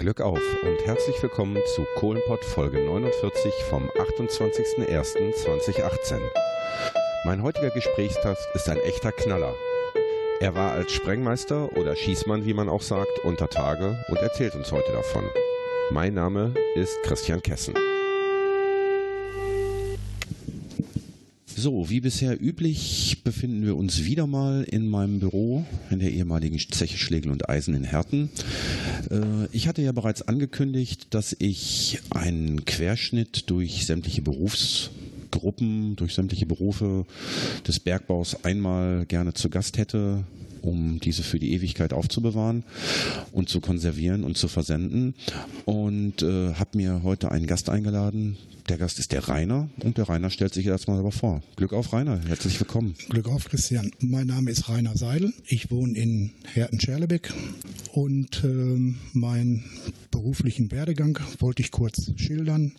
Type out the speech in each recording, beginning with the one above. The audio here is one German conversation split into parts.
Glück auf und herzlich willkommen zu Kohlenpott Folge 49 vom 28.01.2018. Mein heutiger Gesprächstast ist ein echter Knaller. Er war als Sprengmeister oder Schießmann, wie man auch sagt, unter Tage und erzählt uns heute davon. Mein Name ist Christian Kessen. So, wie bisher üblich befinden wir uns wieder mal in meinem Büro in der ehemaligen Zeche Schlegel und Eisen in Herten. Äh, ich hatte ja bereits angekündigt, dass ich einen Querschnitt durch sämtliche Berufsgruppen, durch sämtliche Berufe des Bergbaus einmal gerne zu Gast hätte um diese für die Ewigkeit aufzubewahren und zu konservieren und zu versenden. Und äh, habe mir heute einen Gast eingeladen. Der Gast ist der Rainer und der Rainer stellt sich erstmal aber vor. Glück auf, Rainer. Herzlich willkommen. Glück auf, Christian. Mein Name ist Rainer Seidel. Ich wohne in Herten-Scherlebeck und äh, meinen beruflichen Werdegang wollte ich kurz schildern.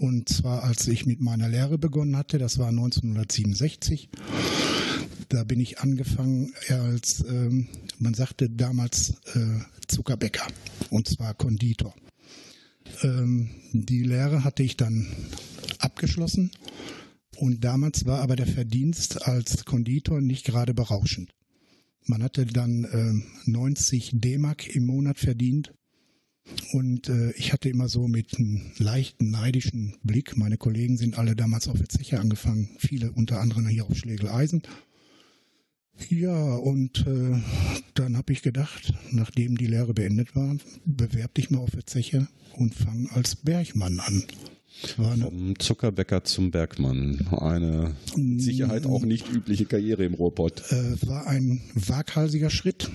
Und zwar, als ich mit meiner Lehre begonnen hatte, das war 1967 da bin ich angefangen als, ähm, man sagte damals äh, Zuckerbäcker und zwar Konditor. Ähm, die Lehre hatte ich dann abgeschlossen und damals war aber der Verdienst als Konditor nicht gerade berauschend. Man hatte dann äh, 90 D-Mark im Monat verdient und äh, ich hatte immer so mit einem leichten, neidischen Blick, meine Kollegen sind alle damals auf der Zeche angefangen, viele unter anderem hier auf Schlegeleisen ja, und äh, dann habe ich gedacht, nachdem die Lehre beendet war, bewerb dich mal auf der Zeche und fang als Bergmann an. Vom Zuckerbäcker zum Bergmann. Eine mit Sicherheit auch nicht übliche Karriere im Ruhrpott. Äh, war ein waghalsiger Schritt.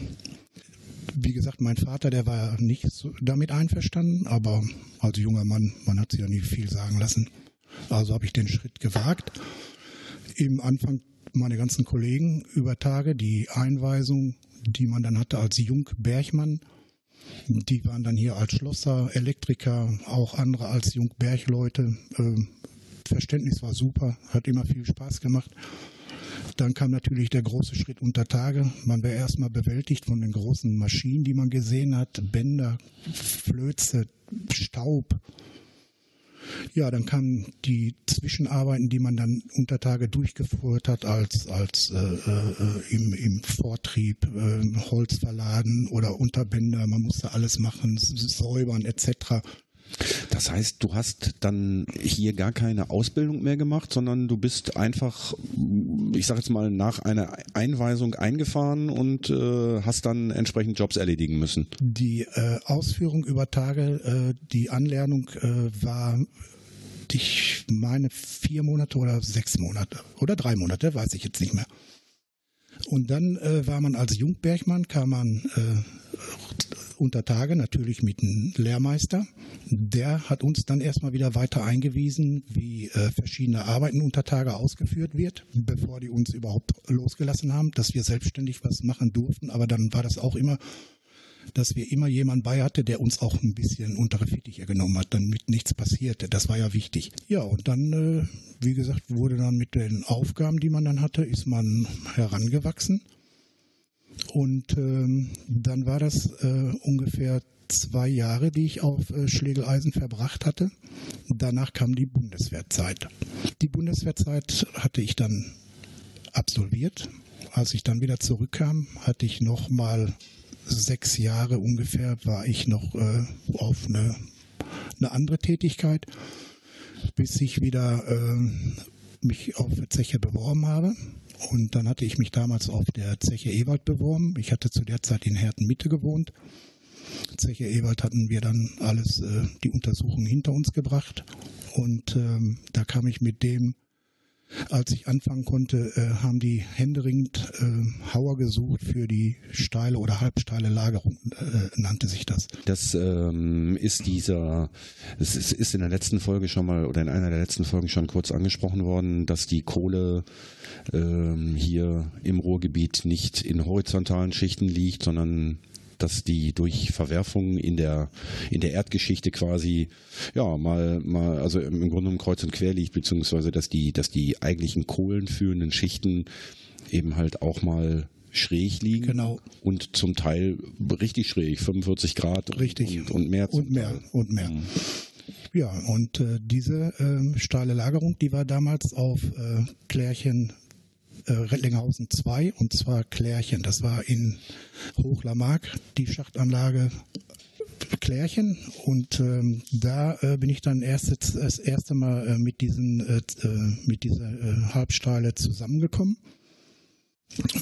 Wie gesagt, mein Vater, der war nicht so damit einverstanden, aber als junger Mann, man hat sich ja nie viel sagen lassen. Also habe ich den Schritt gewagt. Im Anfang meine ganzen Kollegen über Tage die Einweisung, die man dann hatte als Jung-Bergmann. Die waren dann hier als Schlosser, Elektriker, auch andere als Jung-Bergleute. Ähm, Verständnis war super, hat immer viel Spaß gemacht. Dann kam natürlich der große Schritt unter Tage. Man wäre erstmal bewältigt von den großen Maschinen, die man gesehen hat. Bänder, Flöze, Staub, ja, dann kamen die Zwischenarbeiten, die man dann unter Tage durchgeführt hat, als, als äh, äh, im, im Vortrieb, äh, Holz verladen oder Unterbänder, man musste alles machen, säubern etc. Das heißt, du hast dann hier gar keine Ausbildung mehr gemacht, sondern du bist einfach, ich sage jetzt mal, nach einer Einweisung eingefahren und äh, hast dann entsprechend Jobs erledigen müssen. Die äh, Ausführung über Tage, äh, die Anlernung äh, war ich meine vier Monate oder sechs Monate oder drei Monate, weiß ich jetzt nicht mehr. Und dann äh, war man als Jungbergmann, kam man äh, unter Tage natürlich mit einem Lehrmeister. Der hat uns dann erstmal wieder weiter eingewiesen, wie äh, verschiedene Arbeiten unter Tage ausgeführt wird, bevor die uns überhaupt losgelassen haben, dass wir selbstständig was machen durften. Aber dann war das auch immer dass wir immer jemanden bei hatte, der uns auch ein bisschen untere Fittiche genommen hat, damit nichts passierte. Das war ja wichtig. Ja, und dann, äh, wie gesagt, wurde dann mit den Aufgaben, die man dann hatte, ist man herangewachsen. Und ähm, dann war das äh, ungefähr zwei Jahre, die ich auf äh, Schlegeleisen verbracht hatte. Danach kam die Bundeswehrzeit. Die Bundeswehrzeit hatte ich dann absolviert. Als ich dann wieder zurückkam, hatte ich nochmal sechs Jahre ungefähr war ich noch äh, auf eine, eine andere Tätigkeit, bis ich wieder äh, mich auf Zeche beworben habe. Und dann hatte ich mich damals auf der Zeche Ewald beworben. Ich hatte zu der Zeit in Herten Mitte gewohnt. Zeche Ewald hatten wir dann alles, äh, die Untersuchungen hinter uns gebracht. Und ähm, da kam ich mit dem als ich anfangen konnte, äh, haben die händeringend äh, Hauer gesucht für die steile oder halbsteile Lagerung, äh, nannte sich das. Das ähm, ist dieser, es ist, ist, in der letzten Folge schon mal oder in einer der letzten Folgen schon kurz angesprochen worden, dass die Kohle ähm, hier im Ruhrgebiet nicht in horizontalen Schichten liegt, sondern dass die durch Verwerfungen in der, in der Erdgeschichte quasi, ja, mal, mal, also im Grunde genommen kreuz und quer liegt, beziehungsweise dass die, dass die eigentlichen kohlenführenden Schichten eben halt auch mal schräg liegen. Genau. Und zum Teil richtig schräg, 45 Grad Richtig. Und, und mehr. Und mehr, Teil. und mehr. Mhm. Ja, und äh, diese äh, steile Lagerung, die war damals auf äh, Klärchen äh, Rettlinghausen 2 und zwar Klärchen. Das war in Hochlamark, die Schachtanlage Klärchen und ähm, da äh, bin ich dann erst jetzt, das erste Mal äh, mit diesen äh, äh mit dieser äh, Halbsteile zusammengekommen.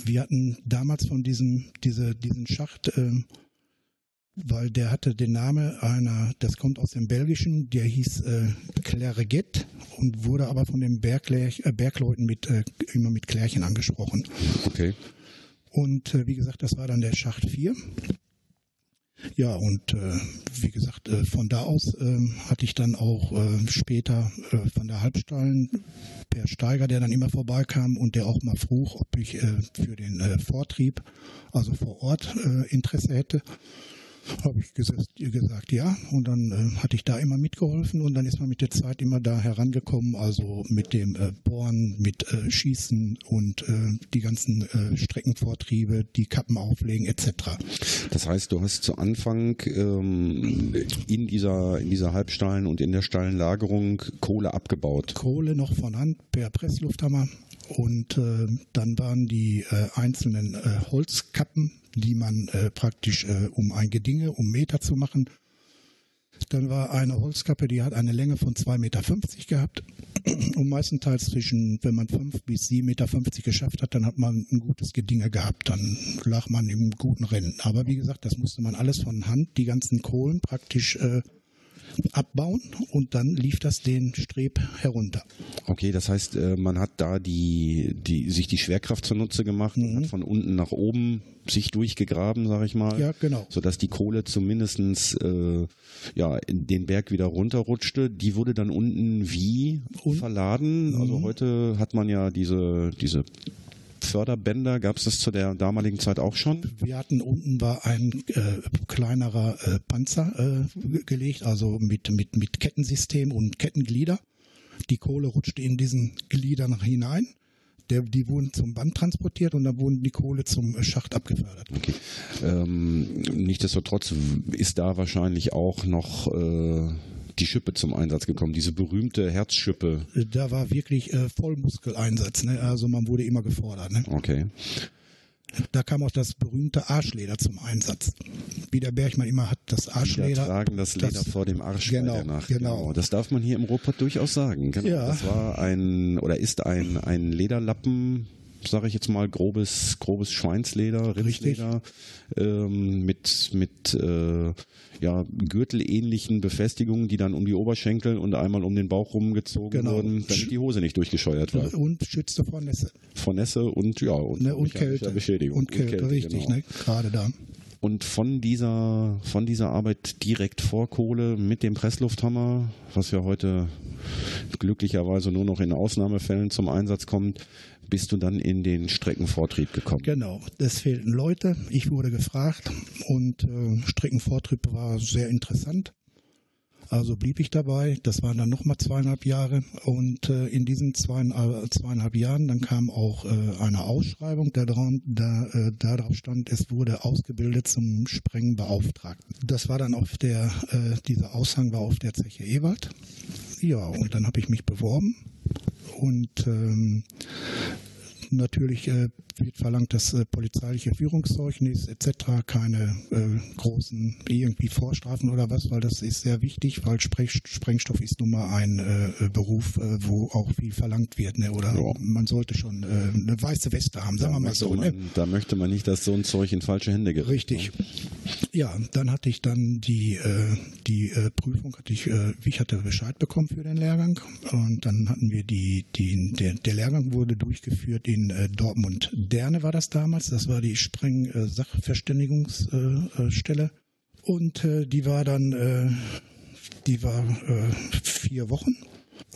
Wir hatten damals von diesem diese diesen Schacht äh, weil der hatte den Namen einer, das kommt aus dem Belgischen, der hieß äh, Clerget und wurde aber von den Bergler, äh, Bergleuten mit, äh, immer mit Klärchen angesprochen. Okay. Und äh, wie gesagt, das war dann der Schacht 4. Ja, und äh, wie gesagt, äh, von da aus äh, hatte ich dann auch äh, später äh, von der Halbstallen per Steiger, der dann immer vorbeikam und der auch mal frug, ob ich äh, für den Vortrieb, also vor Ort, Interesse hätte habe ich gesagt, gesagt, ja. Und dann äh, hatte ich da immer mitgeholfen und dann ist man mit der Zeit immer da herangekommen, also mit dem äh, Bohren, mit äh, Schießen und äh, die ganzen äh, Streckenvortriebe, die Kappen auflegen etc. Das heißt, du hast zu Anfang ähm, in dieser in dieser Halbstallen und in der Stallenlagerung Kohle abgebaut. Kohle noch von Hand per Presslufthammer und äh, dann waren die einzelnen Holzkappen die man äh, praktisch äh, um ein Gedinge, um Meter zu machen. Dann war eine Holzkappe, die hat eine Länge von 2,50 Meter gehabt. Und meistenteils zwischen, wenn man 5 bis 7,50 Meter geschafft hat, dann hat man ein gutes Gedinge gehabt. Dann lag man im guten Rennen. Aber wie gesagt, das musste man alles von Hand, die ganzen Kohlen praktisch äh, abbauen und dann lief das den Streb herunter. Okay, das heißt, äh, man hat da die, die, sich die Schwerkraft zunutze gemacht mhm. von unten nach oben sich durchgegraben, sage ich mal. Ja, genau. Sodass die Kohle zumindestens äh, ja, den Berg wieder runterrutschte. Die wurde dann unten wie und? verladen. Also mhm. heute hat man ja diese, diese Förderbänder gab es das zu der damaligen Zeit auch schon? Wir hatten unten war ein äh, kleinerer äh, Panzer äh, gelegt, also mit, mit, mit Kettensystem und Kettenglieder. Die Kohle rutschte in diesen Gliedern hinein. Der, die wurden zum Band transportiert und dann wurden die Kohle zum Schacht abgefördert. Okay. Ähm, nichtsdestotrotz ist da wahrscheinlich auch noch äh, die Schippe zum Einsatz gekommen, diese berühmte Herzschippe? Da war wirklich äh, Vollmuskeleinsatz, ne? also man wurde immer gefordert. Ne? Okay. Da kam auch das berühmte Arschleder zum Einsatz. Wie der Bergmann immer hat, das Arschleder. Wir tragen das Leder das, vor dem Arsch genau, genau, genau. Das darf man hier im Ruhrpott durchaus sagen. Genau. Ja. Das war ein oder ist ein, ein Lederlappen sage ich jetzt mal, grobes, grobes Schweinsleder, Rindsleder ähm, mit, mit äh, ja, gürtelähnlichen Befestigungen, die dann um die Oberschenkel und einmal um den Bauch rumgezogen genau. wurden, damit die Hose nicht durchgescheuert war. Und schützte vor Nässe. Vor Nässe und ja, und, ne, und Kälte. Beschädigung. Und Kälte, und Kälte richtig, genau. ne? gerade da. Und von dieser, von dieser Arbeit direkt vor Kohle mit dem Presslufthammer, was ja heute glücklicherweise nur noch in Ausnahmefällen zum Einsatz kommt, bist du dann in den Streckenvortrieb gekommen. Genau, es fehlten Leute, ich wurde gefragt und äh, Streckenvortrieb war sehr interessant. Also blieb ich dabei. Das waren dann nochmal zweieinhalb Jahre. Und äh, in diesen zweieinhalb, zweieinhalb Jahren, dann kam auch äh, eine Ausschreibung, da, dran, da, äh, da drauf stand, es wurde ausgebildet zum Sprengbeauftragten. Das war dann auf der, äh, dieser Aushang war auf der Zeche Ewald. Ja, und dann habe ich mich beworben und ähm, natürlich äh, wird verlangt, dass äh, polizeiliche Führungszeugnis etc. keine äh, großen irgendwie Vorstrafen oder was, weil das ist sehr wichtig, weil Sprech Sprengstoff ist nun mal ein äh, Beruf, äh, wo auch viel verlangt wird. Ne? Oder ja. man sollte schon äh, eine weiße Weste haben, sagen da wir mal so. Man, ne? Da möchte man nicht, dass so ein Zeug in falsche Hände gerät. Richtig. Ne? Ja, dann hatte ich dann die, äh, die äh, Prüfung, hatte ich, äh, ich hatte Bescheid bekommen für den Lehrgang und dann hatten wir die, die der, der Lehrgang wurde durchgeführt in äh, Dortmund Derne war das damals, das war die Spreng-Sachverständigungsstelle. Und äh, die war dann, äh, die war äh, vier Wochen.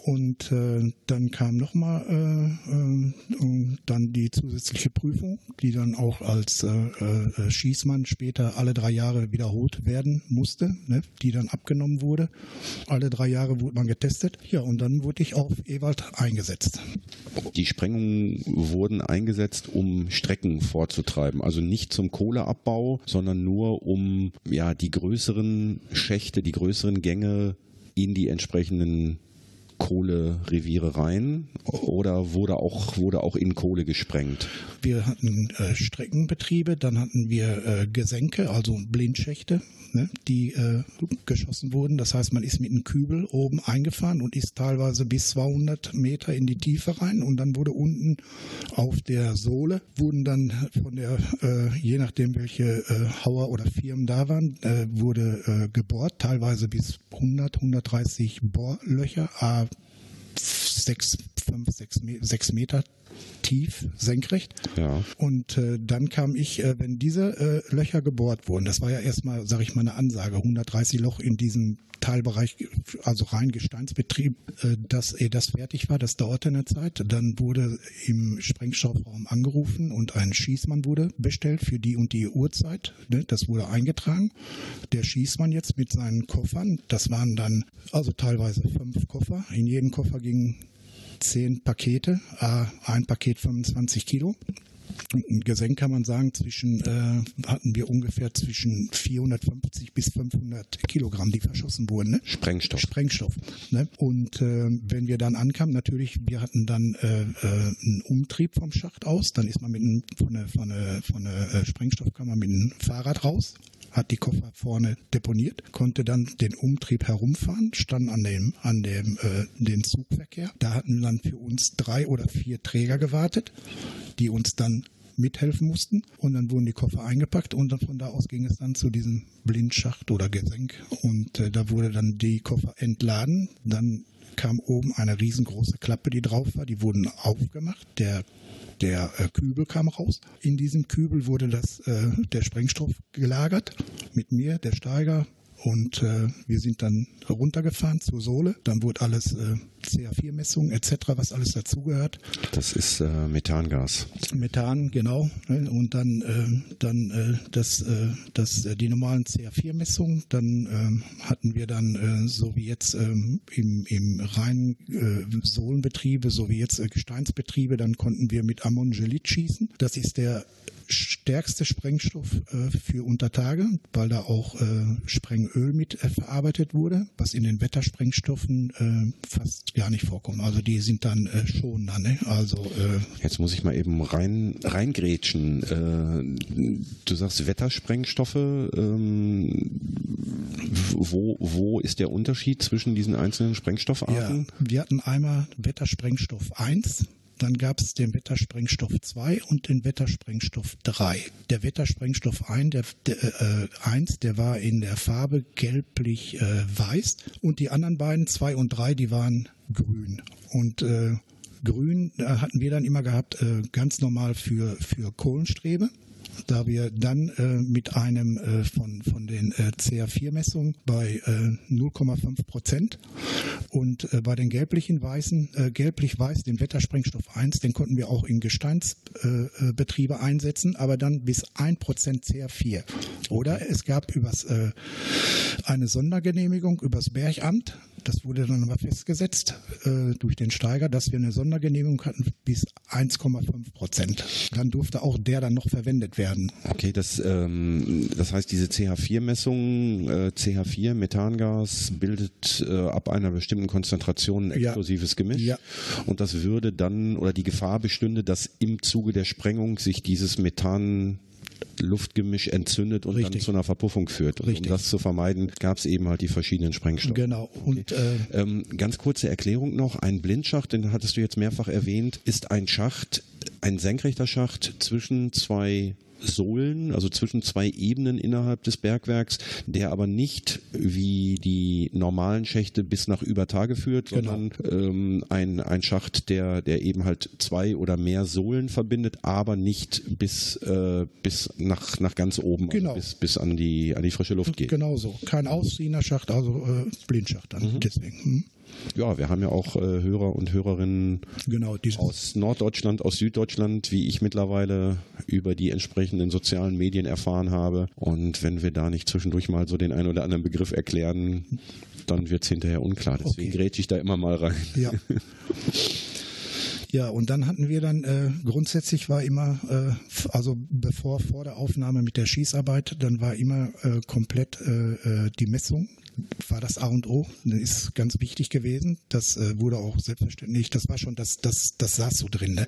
Und äh, dann kam nochmal äh, äh, dann die zusätzliche Prüfung, die dann auch als äh, äh, Schießmann später alle drei Jahre wiederholt werden musste, ne, die dann abgenommen wurde. Alle drei Jahre wurde man getestet. Ja, und dann wurde ich auf Ewald eingesetzt. Die Sprengungen wurden eingesetzt, um Strecken vorzutreiben. Also nicht zum Kohleabbau, sondern nur um ja die größeren Schächte, die größeren Gänge in die entsprechenden Kohlereviere rein oder wurde auch, wurde auch in Kohle gesprengt? Wir hatten äh, Streckenbetriebe, dann hatten wir äh, Gesenke, also Blindschächte, ne, die äh, geschossen wurden. Das heißt, man ist mit einem Kübel oben eingefahren und ist teilweise bis 200 Meter in die Tiefe rein und dann wurde unten auf der Sohle wurden dann von der, äh, je nachdem welche äh, Hauer oder Firmen da waren, äh, wurde gebohrt, teilweise bis 100, 130 Bohrlöcher, a sechs, fünf, sechs, sechs Meter tief, senkrecht. Ja. Und äh, dann kam ich, äh, wenn diese äh, Löcher gebohrt wurden, das war ja erstmal, sage ich mal, eine Ansage, 130 Loch in diesem Teilbereich, also rein Gesteinsbetrieb, äh, dass er das fertig war, das dauerte eine Zeit. Dann wurde im Sprengstoffraum angerufen und ein Schießmann wurde bestellt für die und die Uhrzeit. Ne? Das wurde eingetragen. Der Schießmann jetzt mit seinen Koffern, das waren dann also teilweise fünf Koffer. In jedem Koffer gingen zehn Pakete, äh, ein Paket 25 Kilo. Ein Gesenk kann man sagen, zwischen äh, hatten wir ungefähr zwischen 450 bis 500 Kilogramm, die verschossen wurden. Ne? Sprengstoff. Sprengstoff. Ne? Und äh, wenn wir dann ankamen, natürlich, wir hatten dann äh, äh, einen Umtrieb vom Schacht aus. Dann ist man mit einem, von der, von von äh, Sprengstoffkammer mit einem Fahrrad raus hat die Koffer vorne deponiert, konnte dann den Umtrieb herumfahren, stand an dem, an dem, äh, den Zugverkehr. Da hatten dann für uns drei oder vier Träger gewartet, die uns dann mithelfen mussten. Und dann wurden die Koffer eingepackt und dann von da aus ging es dann zu diesem Blindschacht oder Gesenk. Und äh, da wurde dann die Koffer entladen. Dann kam oben eine riesengroße Klappe, die drauf war. Die wurden aufgemacht. Der der äh, Kübel kam raus. In diesem Kübel wurde das, äh, der Sprengstoff gelagert. Mit mir, der Steiger, und äh, wir sind dann runtergefahren zur Sohle. Dann wurde alles äh, CA4-Messungen etc., was alles dazugehört. Das ist äh, Methangas. Methan, genau. Ne? Und dann, äh, dann äh, das, äh, das, die normalen CA4-Messungen. Dann hatten wir dann, so wie jetzt im, im reinen Sohlenbetriebe, so wie jetzt Gesteinsbetriebe, dann konnten wir mit Ammongelit schießen. Das ist der stärkste Sprengstoff äh, für Untertage, weil da auch äh, Sprengöl mit äh, verarbeitet wurde, was in den Wettersprengstoffen äh, fast gar nicht vorkommt. Also die sind dann äh, schon da. Ne? Also äh, jetzt muss ich mal eben rein reingrätschen. Du sagst Wettersprengstoffe. Ähm, wo wo ist der Unterschied zwischen diesen einzelnen Sprengstoffarten? Ja, wir hatten einmal Wettersprengstoff 1 dann gab es den Wettersprengstoff 2 und den Wettersprengstoff 3. Der Wettersprengstoff 1, der, der, äh, 1, der war in der Farbe gelblich-weiß äh, und die anderen beiden, 2 und 3, die waren grün. Und äh, grün äh, hatten wir dann immer gehabt, äh, ganz normal für, für Kohlenstrebe da wir dann äh, mit einem äh, von, von den äh, CA4-Messungen bei 0,5 äh, Prozent und äh, bei den gelblichen Weißen, äh, gelblich-weiß, den Wettersprengstoff 1, den konnten wir auch in Gesteinsbetriebe einsetzen, aber dann bis 1 Prozent CA4. Oder es gab übers, eine Sondergenehmigung übers Bergamt, das wurde dann aber festgesetzt äh, durch den Steiger, dass wir eine Sondergenehmigung hatten bis 1,5 Prozent. Dann durfte auch der dann noch verwendet werden. Okay, das, ähm, das heißt, diese CH4-Messung, äh, CH4, Methangas, bildet äh, ab einer bestimmten Konzentration ein explosives ja. Gemisch. Ja. Und das würde dann, oder die Gefahr bestünde, dass im Zuge der Sprengung sich dieses Methan Luftgemisch entzündet und Richtig. dann zu einer Verpuffung führt. Und um das zu vermeiden, gab es eben halt die verschiedenen Sprengstoffe. Genau. Und äh, ähm, ganz kurze Erklärung noch: Ein Blindschacht, den hattest du jetzt mehrfach erwähnt, ist ein Schacht, ein senkrechter Schacht zwischen zwei Sohlen, also zwischen zwei Ebenen innerhalb des Bergwerks, der aber nicht wie die normalen Schächte bis nach Übertage führt, genau. sondern ähm, ein, ein Schacht, der, der eben halt zwei oder mehr Sohlen verbindet, aber nicht bis, äh, bis nach, nach ganz oben, also genau. also bis, bis an die, an die frische Luft geht. Genau so. Kein ausziehender Schacht, also äh, Blindschacht dann. Mhm. Deswegen. Hm. Ja, wir haben ja auch äh, Hörer und Hörerinnen Genau, aus Norddeutschland, aus Süddeutschland, wie ich mittlerweile über die entsprechenden sozialen Medien erfahren habe. Und wenn wir da nicht zwischendurch mal so den einen oder anderen Begriff erklären, dann wird es hinterher unklar. Deswegen Okay. grätsche ich da immer mal rein. Ja. Ja, und dann hatten wir dann, äh, grundsätzlich war immer, äh, also bevor vor der Aufnahme mit der Schießarbeit, dann war immer äh, komplett äh, äh, die Messung, war das A und O, das ist ganz wichtig gewesen. Das äh, wurde auch selbstverständlich, das war schon, das, das, das saß so drin. Ne?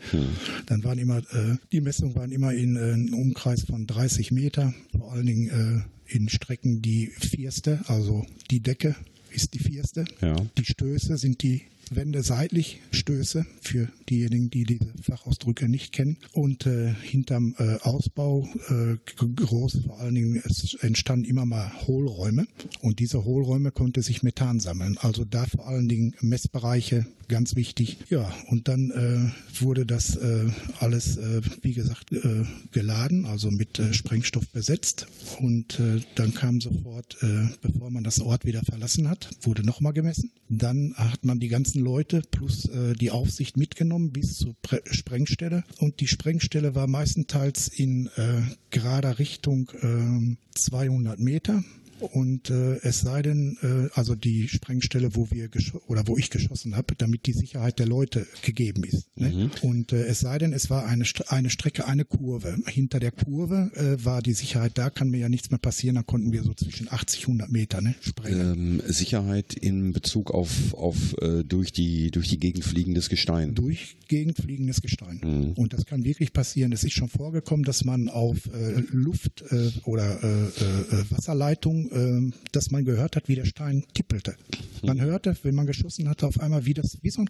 Dann waren immer, äh, die Messungen waren immer in äh, einem Umkreis von 30 Meter, vor allen Dingen äh, in Strecken die vierste, also die Decke ist die vierste. Ja. Die Stöße sind die Wände seitlich Stöße für diejenigen, die diese Fachausdrücke nicht kennen. Und äh, hinterm äh, Ausbau äh, groß, vor allen Dingen, es entstanden immer mal Hohlräume und diese Hohlräume konnte sich Methan sammeln. Also da vor allen Dingen Messbereiche, ganz wichtig. Ja, und dann äh, wurde das äh, alles, äh, wie gesagt, äh, geladen, also mit äh, Sprengstoff besetzt. Und äh, dann kam sofort, bevor man das Ort wieder verlassen hat, wurde nochmal gemessen. Dann hat man die ganzen Leute plus äh, die Aufsicht mitgenommen bis zur Pre Sprengstelle. Und die Sprengstelle war meistenteils in äh, gerader Richtung äh, 200 Meter. Und äh, es sei denn, äh, also die Sprengstelle, wo wir oder wo ich geschossen habe, damit die Sicherheit der Leute gegeben ist. Ne? Und äh, es sei denn, es war eine, St eine Strecke, eine Kurve. Hinter der Kurve äh, war die Sicherheit, da kann mir ja nichts mehr passieren, da konnten wir so zwischen 80, 100 Meter ne, sprengen. Ähm, Sicherheit in Bezug auf, auf äh, durch, die, durch die Gegend fliegendes Gestein. durchgehend fliegendes Gestein. Und das kann wirklich passieren. Es ist schon vorgekommen, dass man auf äh, Luft äh, oder äh, äh, Wasserleitung, äh, dass man gehört hat, wie der Stein tippelte. Man hörte, wenn man geschossen hatte, auf einmal wie das, wie so ein,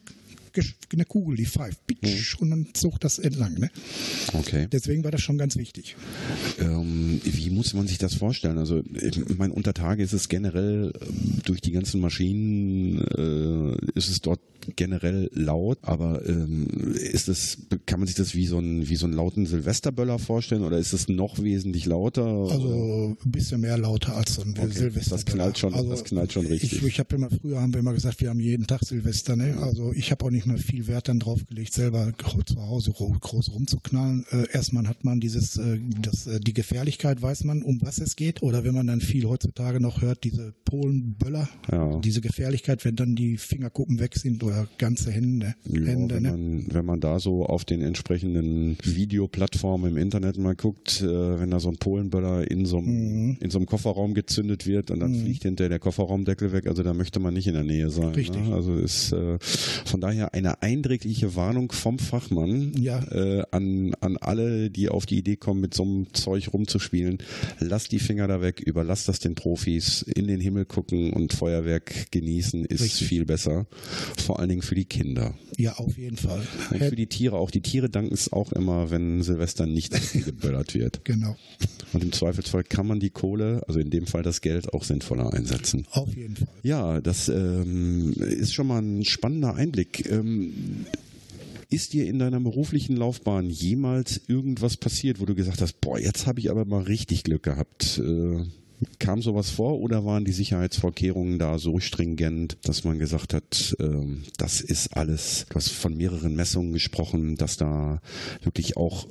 eine Kugel, die pfeift, pitsch, und dann zog das entlang. Ne? Okay. Deswegen war das schon ganz wichtig. Ähm, wie muss man sich das vorstellen? Also, ich meine, unter Tage ist es generell ähm, durch die ganzen Maschinen äh, ist es dort generell laut, aber ähm, ist es, kann man sich das wie so ein wie so einen lauten Silvesterböller vorstellen oder ist es noch wesentlich lauter? Also ein bisschen mehr lauter als so ein Okay, Silvester. das knallt schon- das knallt schon richtig. Ich, ich habe immer früher haben wir immer gesagt, wir haben jeden Tag Silvester. Ne? Also ich habe auch nicht mehr viel Wert dann draufgelegt, selber gro- zu Hause ro- groß rumzuknallen. Äh, erstmal hat man dieses, äh, das, äh, die Gefährlichkeit, weiß man, um was es geht. Oder wenn man dann viel heutzutage noch hört, diese Polenböller, Ja. diese Gefährlichkeit, wenn dann die Fingerkuppen weg sind oder ganze Hände. Ja, Hände wenn, ne? man, wenn man da so auf den entsprechenden Videoplattformen im Internet mal guckt, äh, wenn da so ein Polenböller in so, einem, Mhm. in so einem Kofferraum gezündet wird und dann fliegt hinter der Kofferraumdeckel weg, also da möchte man nicht in der Nähe sein. Richtig. Ne? Also ist äh, von daher eine eindringliche Warnung vom Fachmann Ja. äh, an, an alle, die auf die Idee kommen, mit so einem Zeug rumzuspielen. Lasst die Finger da weg, überlasst das den Profis, in den Himmel gucken und Feuerwerk genießen ist Richtig. viel besser. Vor allen Dingen für die Kinder. Ja, auf jeden Fall. Und für die Tiere auch. Die Tiere danken es auch immer, wenn Silvester nicht geböllert wird. Genau. Und im Zweifelsfall kann man die Kohle, also in dem Fall das Geld, auch sinnvoller einsetzen. Auf jeden Fall. Ja, das ähm, ist schon mal ein spannender Einblick. Ähm, ist dir in deiner beruflichen Laufbahn jemals irgendwas passiert, wo du gesagt hast, boah, jetzt habe ich aber mal richtig Glück gehabt? Äh, kam sowas vor oder waren die Sicherheitsvorkehrungen da so stringent, dass man gesagt hat, ähm, das ist alles, du hast von mehreren Messungen gesprochen, dass da wirklich auch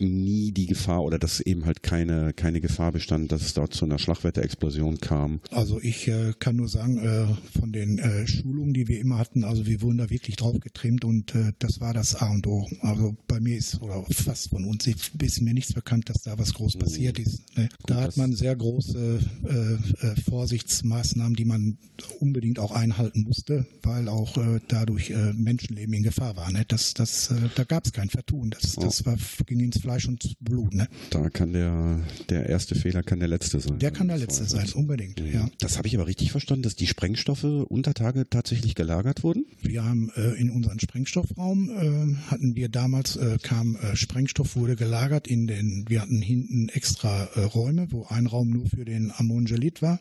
nie die Gefahr oder dass eben halt keine, keine Gefahr bestand, dass es dort zu einer Schlagwetterexplosion kam. Also ich äh, kann nur sagen, äh, von den äh, Schulungen, die wir immer hatten, also wir wurden da wirklich drauf getrimmt und äh, das war das A und O. Also bei mir ist, oder fast von uns ist mir nichts bekannt, dass da was groß passiert ist. Ne? Da das- hat man sehr große äh, äh, Vorsichtsmaßnahmen, die man unbedingt auch einhalten musste, weil auch dadurch Menschenleben in Gefahr war. Ne? Das, das, da gab es kein Vertun. Das, das war, ging ins Fleisch und Blut. Ne? Da kann der, der erste Fehler kann der letzte sein. Der kann der letzte sein, unbedingt. Ja. Das habe ich aber richtig verstanden, dass die Sprengstoffe unter Tage tatsächlich gelagert wurden? Wir haben äh, in unseren Sprengstoffraum äh, hatten wir damals äh, kam äh, Sprengstoff wurde gelagert in den wir hatten hinten extra äh, Räume, wo ein Raum nur für den Ammongelit war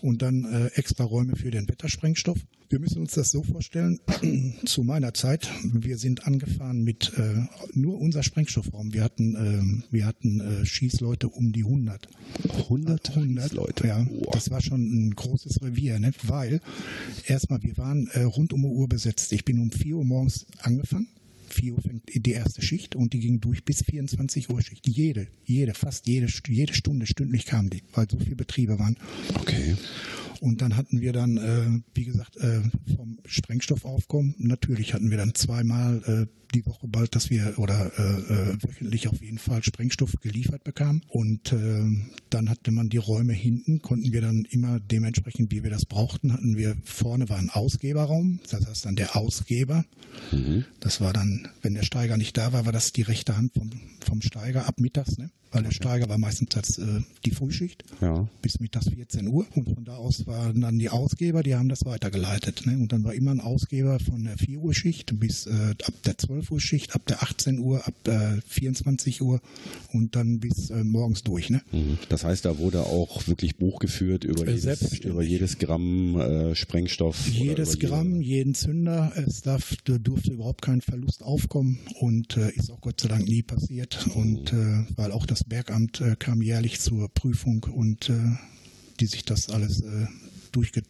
und dann äh, extra Räume für den Wettersprengstoff. Wir müssen uns das so vorstellen, zu meiner Zeit, wir sind angefahren mit nur unser Sprengstoffraum. Wir hatten hatten, ähm, wir hatten äh, Schießleute um die 100. 100, 100 Leute. Ja, wow. das war schon ein großes Revier, ne? weil erstmal wir waren äh, rund um die Uhr besetzt. Ich bin um 4 Uhr morgens angefangen 4 Uhr fängt die erste Schicht und die ging durch bis 24 Uhr Schicht. Jede, jede, fast jede, jede Stunde stündlich kamen die, weil so viele Betriebe waren. Okay. Und dann hatten wir dann, äh, wie gesagt, äh, vom Sprengstoffaufkommen, natürlich hatten wir dann zweimal äh, die Woche bald, dass wir oder äh, äh, wöchentlich auf jeden Fall Sprengstoff geliefert bekamen. Und äh, dann hatte man die Räume hinten, konnten wir dann immer dementsprechend, wie wir das brauchten, hatten wir vorne war ein Ausgeberraum, das heißt dann der Ausgeber. Mhm. Das war dann, wenn der Steiger nicht da war, war das die rechte Hand vom, vom Steiger ab mittags, ne? Weil der Steiger war meistens als, äh, die Frühschicht ja. bis mittags 14 Uhr und von da aus waren dann die Ausgeber, die haben das weitergeleitet. Ne? Und dann war immer ein Ausgeber von der 4 Uhr Schicht bis äh, ab der 12 Uhr Schicht, ab der 18 Uhr, ab der 24 Uhr und dann bis äh, morgens durch. Ne? Mhm. Das heißt, da wurde auch wirklich Buch geführt über, äh, jedes, über jedes Gramm äh, Sprengstoff. Jedes Gramm, jede... jeden Zünder. Es darf, durfte überhaupt kein Verlust aufkommen und äh, ist auch Gott sei Dank nie passiert. Und mhm. weil auch das Bergamt äh, kam jährlich zur Prüfung und äh, die sich das alles äh, durchge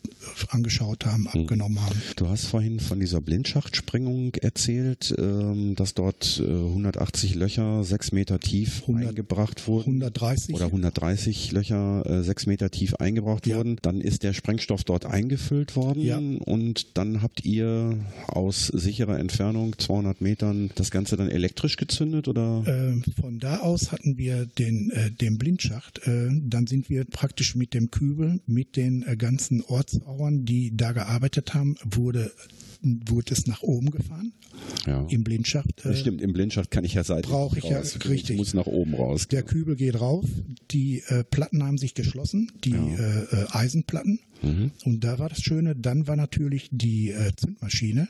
angeschaut haben, hm. abgenommen haben. Du hast vorhin von dieser Blindschachtssprengung erzählt, ähm, dass dort 180 äh, Löcher sechs Meter tief 100, eingebracht wurden. 130. Oder 130 Löcher äh, sechs Meter tief eingebracht ja. wurden. Dann ist der Sprengstoff dort eingefüllt worden ja. und dann habt ihr aus sicherer Entfernung, 200 Metern, das Ganze dann elektrisch gezündet oder? Äh, von da aus hatten wir den, äh, den Blindschacht. Äh, dann sind wir praktisch mit dem Kübel, mit den äh, ganzen Ortsauern, die da gearbeitet haben, wurde wurde es nach oben gefahren. Ja. Im Blindschacht. Äh, Stimmt, im Blindschacht kann ich ja seitlich Brauche ich raus. ja richtig. Ich muss nach oben raus. Der Kübel geht rauf, die äh, Platten haben sich geschlossen, die ja. äh, äh Eisenplatten. Mhm. Und da war das Schöne, dann war natürlich die äh, Zündmaschine.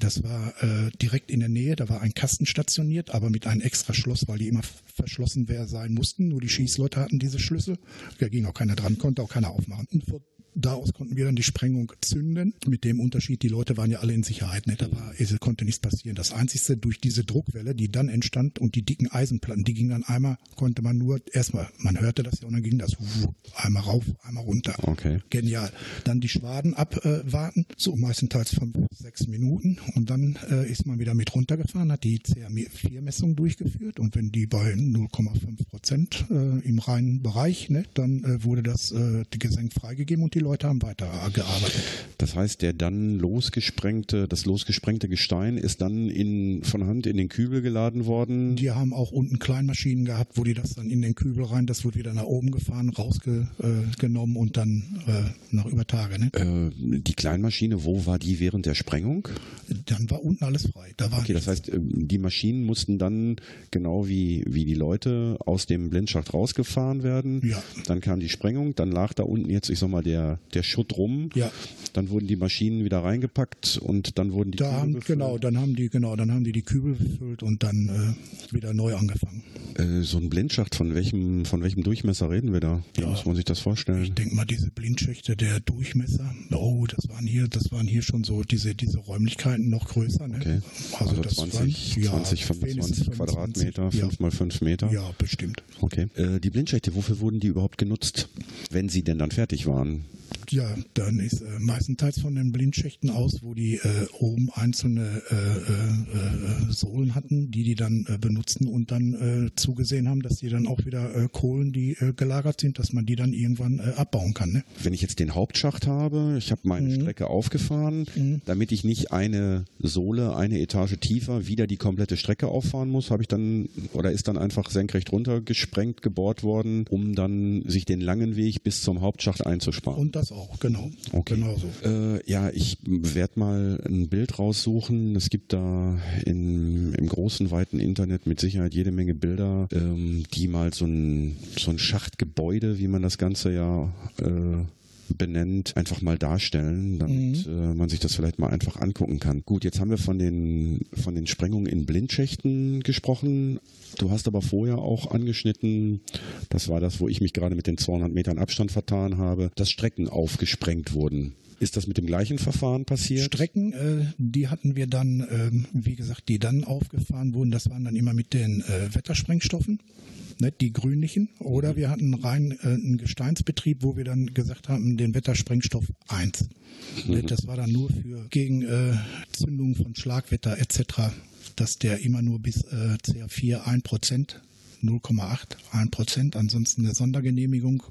Das war äh, direkt in der Nähe, da war ein Kasten stationiert, aber mit einem extra Schloss, weil die immer verschlossen sein mussten. Nur die Schießleute hatten diese Schlüssel. Da ging auch keiner dran, konnte auch keiner aufmachen. Und vor Daraus konnten wir dann die Sprengung zünden. Mit dem Unterschied, die Leute waren ja alle in Sicherheit. Ne? Da war, es konnte nichts passieren. Das Einzige durch diese Druckwelle, die dann entstand und die dicken Eisenplatten, die gingen dann einmal, konnte man nur erstmal, man hörte das ja und dann ging das einmal rauf, einmal runter. Okay. Genial. Dann die Schwaden abwarten, so meistenteils fünf, sechs Minuten und dann äh, ist man wieder mit runtergefahren, hat die CR4-Messung durchgeführt und wenn die bei 0,5 Prozent äh, im reinen Bereich, ne, dann äh, wurde das Gesenk freigegeben und die Leute haben weitergearbeitet. Das heißt, der dann losgesprengte, das losgesprengte Gestein ist dann in, von Hand in den Kübel geladen worden? Die haben auch unten Kleinmaschinen gehabt, wo die das dann in den Kübel rein, das wird wieder nach oben gefahren, rausgenommen und dann äh, nach über Tage. Ne? Äh, die Kleinmaschine, wo war die während der Sprengung? Dann war unten alles frei. Da war okay, das heißt, äh, die Maschinen mussten dann genau wie, wie die Leute aus dem Blindschacht rausgefahren werden. Ja. Dann kam die Sprengung, dann lag da unten jetzt, ich sag mal, der der, Schutt rum. Ja. Dann wurden die Maschinen wieder reingepackt und dann wurden die da Kübel haben, Genau, dann haben die genau, dann haben die die Kübel befüllt und dann äh, wieder neu angefangen. Äh, so ein Blindschacht von welchem von welchem Durchmesser reden wir da? Wie ja, muss man sich das vorstellen? Ich denke mal diese Blindschächte, der Durchmesser. Oh, das waren hier, das waren hier schon so diese diese Räumlichkeiten noch größer. Ne? Okay. Also, also das 20, waren, 20, ja, 25 Quadratmeter, 5 mal 5 Meter. Ja, bestimmt. Okay. Äh, die Blindschächte, wofür wurden die überhaupt genutzt, wenn sie denn dann fertig waren? Ja, dann ist äh, meistenteils von den Blindschächten aus, wo die äh, oben einzelne äh, äh, äh, Sohlen hatten, die die dann äh, benutzten und dann zugesehen haben, dass die dann auch wieder Kohlen, die gelagert sind, dass man die dann irgendwann abbauen kann. Ne? Wenn ich jetzt den Hauptschacht habe, ich habe meine mhm. Strecke aufgefahren, mhm. damit ich nicht eine Sohle, eine Etage tiefer wieder die komplette Strecke auffahren muss, habe ich dann oder ist dann einfach senkrecht runtergesprengt, gebohrt worden, um dann sich den langen Weg bis zum Hauptschacht einzusparen. Und das auch, genau. Okay. Genau so. Äh, ja, ich werde mal ein Bild raussuchen. Es gibt da in, im großen, weiten Internet mit Sicherheit jede Menge Bilder, ähm, die mal so ein, so ein Schachtgebäude, wie man das Ganze ja äh, benennt, einfach mal darstellen, damit mhm. äh, man sich das vielleicht mal einfach angucken kann. Gut, jetzt haben wir von den, von den Sprengungen in Blindschächten gesprochen. Du hast aber vorher auch angeschnitten, das war das, wo ich mich gerade mit den 200 Metern Abstand vertan habe, dass Strecken aufgesprengt wurden. Ist das mit dem gleichen Verfahren passiert? Strecken, äh, die hatten wir dann, ähm, wie gesagt, die dann aufgefahren wurden, das waren dann immer mit den äh, Wettersprengstoffen, ne, die grünlichen. Oder wir hatten rein äh, einen Gesteinsbetrieb, wo wir dann gesagt haben, den Wettersprengstoff 1. Ne, das war dann nur für gegen äh, Zündung von Schlagwetter etc., dass der immer nur bis äh, CA4 1%, 0,8, 1%, ansonsten eine Sondergenehmigung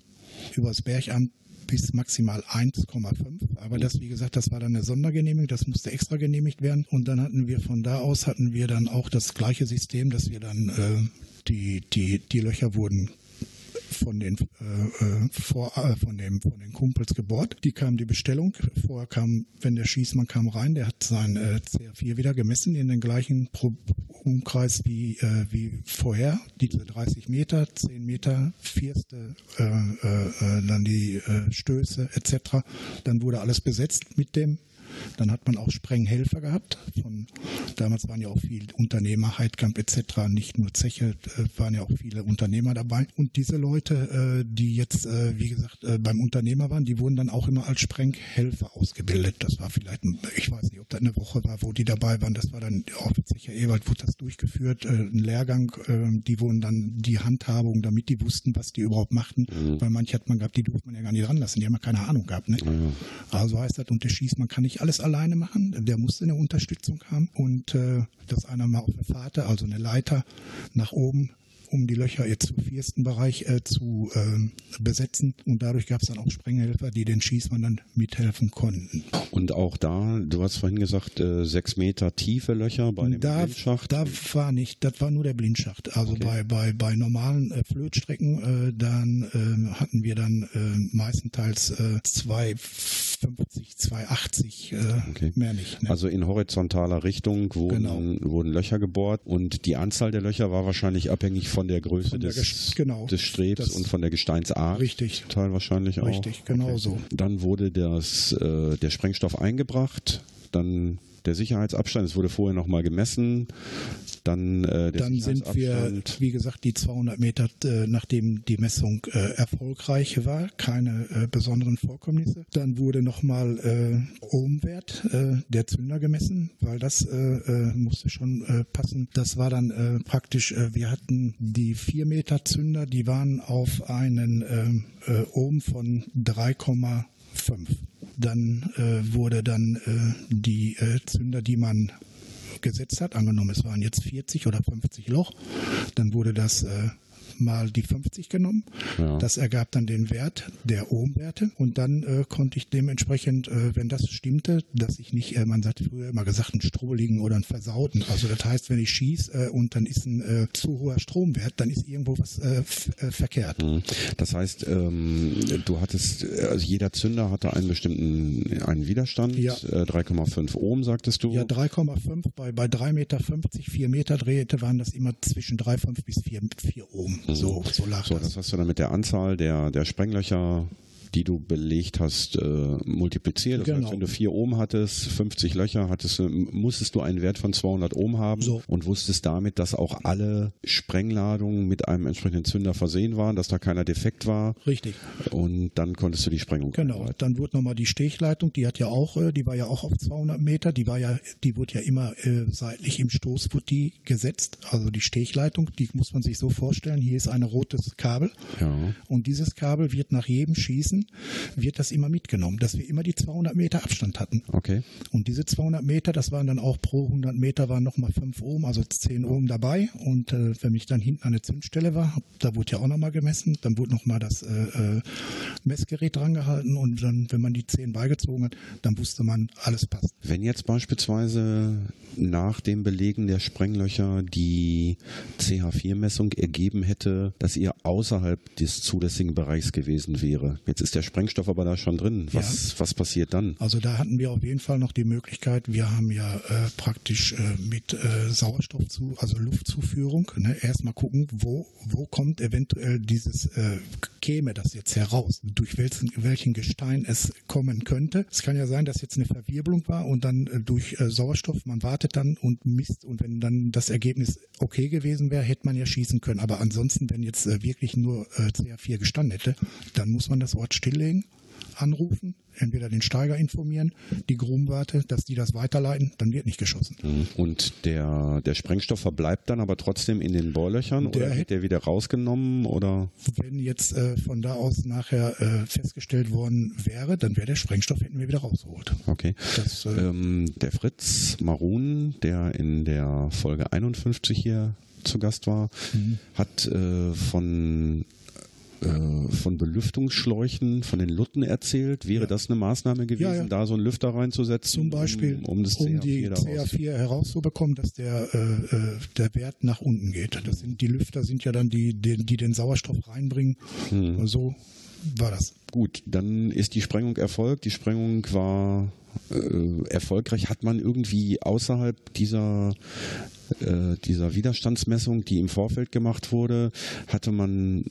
übers Bergamt bis maximal 1,5. Aber das, wie gesagt, das war dann eine Sondergenehmigung, das musste extra genehmigt werden. Und dann hatten wir von da aus hatten wir dann auch das gleiche System, dass wir dann äh, die, die, die Löcher wurden von den äh, äh, vor, äh, von dem von den Kumpels gebohrt. Die kam die Bestellung. Vorher kam, wenn der Schießmann kam rein, der hat sein äh, CR4 wieder gemessen in den gleichen Pro Umkreis wie äh, wie vorher. Diese 30 Meter, 10 Meter, Vierste, äh, äh, äh, dann die äh, Stöße etc. Dann wurde alles besetzt mit dem dann hat man auch Sprenghelfer gehabt. Von, damals waren ja auch viele Unternehmer, Heidkamp etc., nicht nur Zeche, äh, waren ja auch viele Unternehmer dabei. Und diese Leute, äh, die jetzt, äh, wie gesagt, beim Unternehmer waren, die wurden dann auch immer als Sprenghelfer ausgebildet. Das war vielleicht, ich weiß nicht, ob das eine Woche war, wo die dabei waren. Das war dann auch mit Zeche Ewald, wurde das durchgeführt, ein Lehrgang. Äh, die wurden dann die Handhabung, damit die wussten, was die überhaupt machten. Mhm. Weil manche hat man gehabt, die durfte man ja gar nicht ranlassen, die haben ja keine Ahnung gehabt. Ne? Mhm. Also heißt das, und der Schießt, man kann nicht alles alleine machen. Der musste eine Unterstützung haben und äh, dass einer mal auf eine Vater, also eine Leiter nach oben um die Löcher jetzt im vierten Bereich äh, zu äh, besetzen. Und dadurch gab es dann auch Sprenghelfer, die den Schießmann dann mithelfen konnten. Und auch da, du hast vorhin gesagt, äh, sechs Meter tiefe Löcher bei dem da, Blindschacht? Da war nicht, das war nur der Blindschacht. Also okay. bei, bei, bei normalen äh, Flötstrecken, äh, dann äh, hatten wir dann äh, meistenteils äh, zwei 250, 280, äh, okay. mehr nicht. Ne? Also in horizontaler Richtung wurden, genau. wurden Löcher gebohrt und die Anzahl der Löcher war wahrscheinlich abhängig von der Größe von der des, genau, des Strebs und von der Gesteinsart. Richtig. Teil wahrscheinlich auch. Richtig, genau okay. so. Dann wurde das, äh, der Sprengstoff eingebracht, dann der Sicherheitsabstand, es wurde vorher nochmal gemessen, dann äh, der Dann sind wir, wie gesagt, die 200 Meter, äh, nachdem die Messung äh, erfolgreich war, keine äh, besonderen Vorkommnisse. Dann wurde nochmal äh, Ohmwert äh, der Zünder gemessen, weil das äh, äh, musste schon äh, passen. Das war dann äh, praktisch, äh, wir hatten die 4 Meter Zünder, die waren auf einen äh, äh, Ohm von 3,5 dann äh, wurde dann äh, die äh, Zünder, die man gesetzt hat, angenommen es waren jetzt 40 oder 50 Loch, dann wurde das äh, mal die 50 genommen. Ja. Das ergab dann den Wert der Ohmwerte und dann äh, konnte ich dementsprechend, äh, wenn das stimmte, dass ich nicht, äh, man hat früher immer gesagt, einen Strohligen oder einen versauten. Also das heißt, wenn ich schieße äh, und dann ist ein äh, zu hoher Stromwert, dann ist irgendwo was äh, verkehrt. Mhm. Das heißt, ähm, du hattest, also jeder Zünder hatte einen bestimmten einen Widerstand, ja. 3,5 Ohm sagtest du? Ja, 3,5 bei, bei 3,50 Meter, 4 Meter Drehte waren das immer zwischen 3,5 bis 4, 4 Ohm. Mhm. So, so lag so, das. das hast du dann mit der Anzahl der, der Sprenglöcher die du belegt hast, äh, multipliziert. Das genau. heißt, wenn du 4 Ohm hattest, 50 Löcher hattest, musstest du einen Wert von 200 Ohm haben so. und wusstest damit, dass auch alle Sprengladungen mit einem entsprechenden Zünder versehen waren, dass da keiner defekt war. Richtig. Und dann konntest du die Sprengung Genau. Einleiten. Dann wurde nochmal die Stechleitung, die hat ja auch, äh, die war ja auch auf 200 Meter, die war ja, die wurde ja immer äh, seitlich im Stoß wurde die gesetzt. Also die Stechleitung, die muss man sich so vorstellen. Hier ist ein rotes Kabel. Ja. Und dieses Kabel wird nach jedem Schießen wird das immer mitgenommen, dass wir immer die 200 Meter Abstand hatten. Okay. Und diese 200 Meter, das waren dann auch pro 100 Meter waren nochmal 5 Ohm, also 10 Ohm dabei. Und äh, wenn ich dann hinten an der Zündstelle war, da wurde ja auch nochmal gemessen, dann wurde nochmal das äh, äh, Messgerät drangehalten und dann, wenn man die 10 beigezogen hat, dann wusste man, alles passt. Wenn jetzt beispielsweise nach dem Belegen der Sprenglöcher die CH4-Messung ergeben hätte, dass ihr außerhalb des zulässigen Bereichs gewesen wäre. Jetzt ist der Sprengstoff aber da schon drin. Was, ja. was passiert dann? Also da hatten wir auf jeden Fall noch die Möglichkeit, wir haben ja äh, praktisch äh, mit äh, Sauerstoff zu, also Luftzuführung, ne, erstmal gucken, wo, wo kommt eventuell dieses, äh, käme das jetzt heraus, durch welchen, welchen Gestein es kommen könnte. Es kann ja sein, dass jetzt eine Verwirbelung war und dann äh, durch äh, Sauerstoff, man wartet dann und misst und wenn dann das Ergebnis okay gewesen wäre, hätte man ja schießen können. Aber ansonsten, wenn jetzt wirklich nur äh, CA4 gestanden hätte, dann muss man das Ort stilllegen anrufen, entweder den Steiger informieren, die Grubenwarte, dass die das weiterleiten, dann wird nicht geschossen. Mhm. Und der, der Sprengstoff verbleibt dann aber trotzdem in den Bohrlöchern Der oder wird der wieder rausgenommen oder? Wenn jetzt äh, von da aus nachher äh, festgestellt worden wäre, dann wäre der Sprengstoff hätten wir wieder rausgeholt. Okay. Das, äh, Ähm, der Fritz Marun, der in der Folge 51 hier zu Gast war, Mhm. hat äh, von äh, von Belüftungsschläuchen, von den Lutten erzählt. Wäre Ja. das eine Maßnahme gewesen, Ja, ja. da so einen Lüfter reinzusetzen? Zum Beispiel, um, um das um CH4 die da raus- CA4 herauszubekommen, dass der, äh, äh, der Wert nach unten geht. Das sind, die Lüfter sind ja dann die, die, die den Sauerstoff reinbringen. Hm. So war das. Gut, dann ist die Sprengung erfolgt. Die Sprengung war äh, erfolgreich. Hat man irgendwie außerhalb dieser äh, dieser Widerstandsmessung, die im Vorfeld gemacht wurde, hatte man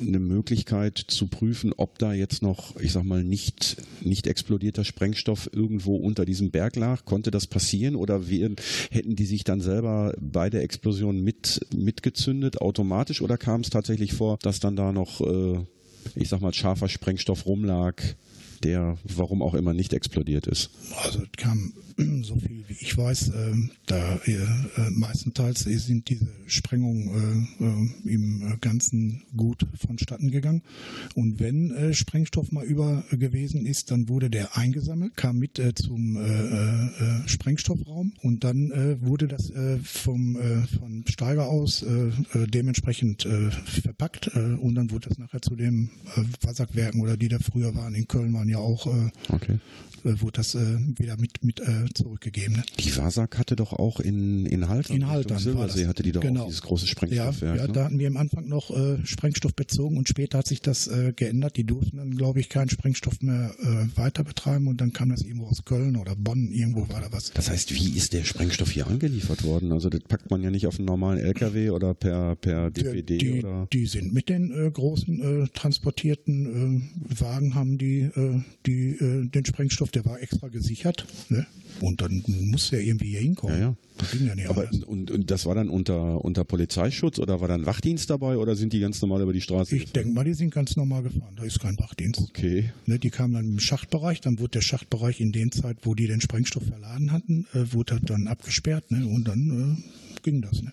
eine Möglichkeit zu prüfen, ob da jetzt noch, ich sag mal, nicht, nicht explodierter Sprengstoff irgendwo unter diesem Berg lag. Konnte das passieren oder wir, hätten die sich dann selber bei der Explosion mit, mitgezündet automatisch oder kam es tatsächlich vor, dass dann da noch, äh, ich sag mal, scharfer Sprengstoff rumlag, der warum auch immer nicht explodiert ist? Also es kam so viel wie ich weiß, ähm, da äh, äh, meistenteils sind diese Sprengungen äh, im Ganzen gut vonstatten gegangen. Und wenn Sprengstoff mal über gewesen ist, dann wurde der eingesammelt, kam mit zum Sprengstoffraum und dann wurde das vom von Steiger aus dementsprechend verpackt und dann wurde das nachher zu den äh, Wasserwerken oder die da früher waren in Köln waren ja auch Okay. wurde das wieder mit, mit zurückgegeben. Ne? Die Wasak hatte doch auch in, in Haltern, In Haltern Silbersee hatte die doch Genau. auch dieses große Ja, Sprengstoffwerk. ja, ne? da hatten wir am Anfang noch äh, Sprengstoff bezogen und später hat sich das äh, geändert. Die durften dann, glaube ich, keinen Sprengstoff mehr äh, weiter betreiben und dann kam das irgendwo aus Köln oder Bonn, irgendwo war da was. Das heißt, wie ist der Sprengstoff hier angeliefert worden? Also das packt man ja nicht auf einen normalen LKW oder per, per DPD die, oder die sind mit den äh, großen äh, transportierten äh, Wagen haben die, äh, die äh, den Sprengstoff, der war extra gesichert, ne? Und dann muss der irgendwie hier hinkommen. Ja, ja. Das ging ja nicht aber anders. und, und das war dann unter, unter Polizeischutz oder war dann Wachdienst dabei oder sind die ganz normal über die Straße? Ich denke mal, die sind ganz normal gefahren. Da ist kein Wachdienst. Okay. Ne, die kamen dann im Schachtbereich, dann wurde der Schachtbereich in der Zeit, wo die den Sprengstoff verladen hatten, äh, wurde er dann abgesperrt ne, und dann ging das. Ne.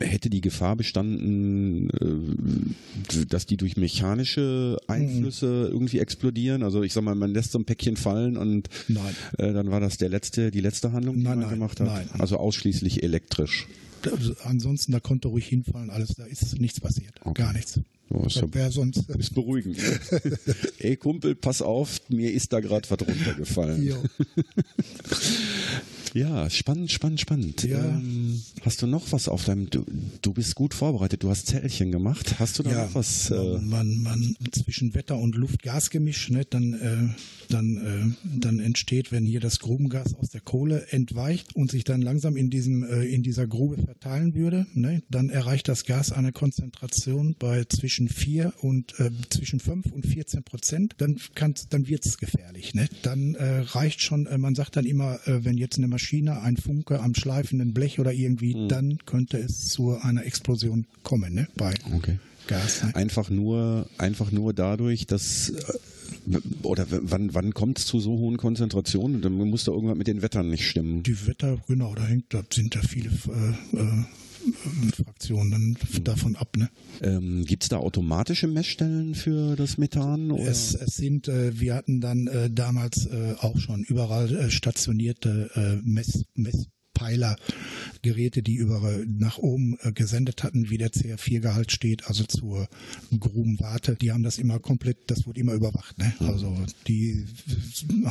Hätte die Gefahr bestanden, äh, dass die durch mechanische Einflüsse irgendwie explodieren? Also ich sag mal, man lässt so ein Päckchen fallen und Nein. äh, dann war das der letzte, die letzte Handlung, die Nein, man nein, gemacht hat. nein. Also ausschließlich elektrisch. Also ansonsten, da konnte ruhig hinfallen, alles, da ist nichts passiert. Okay. Gar nichts. Oh, ist, sonst. Ist beruhigend. Ey Kumpel, pass auf, mir ist da gerade was runtergefallen. Ja, spannend, spannend, spannend. Ja. Ähm, hast du noch was auf deinem, du, du bist gut vorbereitet, du hast Zellchen gemacht. Hast du da ja, noch was? Äh, man, man zwischen Wetter und Luft-Gas-Gemisch, ne, dann, äh, dann, äh, dann entsteht, wenn hier das Grubengas aus der Kohle entweicht und sich dann langsam in diesem äh, in dieser Grube verteilen würde, ne, dann erreicht das Gas eine Konzentration bei zwischen 4 und äh, zwischen 5 und 14 Prozent, dann kann dann wird's gefährlich, ne? Dann äh, reicht schon, äh, man sagt dann immer, äh, wenn jetzt eine Maschine, ein Funke am schleifenden Blech oder irgendwie, dann könnte es zu einer Explosion kommen, ne? Bei okay. Gas. Ne? Einfach nur, einfach nur dadurch, dass äh, oder wann, wann kommt es zu so hohen Konzentrationen? Dann muss da irgendwas mit den Wettern nicht stimmen. Die Wetter, genau, da hängt, da sind da viele äh, äh, Fraktionen dann davon ab. Ne? Ähm, Gibt es da automatische Messstellen für das Methan? Es, es sind, äh, wir hatten dann äh, damals äh, auch schon überall äh, stationierte äh, Mess, Messpeiler, Geräte, die über nach oben äh, gesendet hatten, wie der CR4-Gehalt steht, also zur Grubenwarte. Die haben das immer komplett, das wurde immer überwacht. Ne? Also die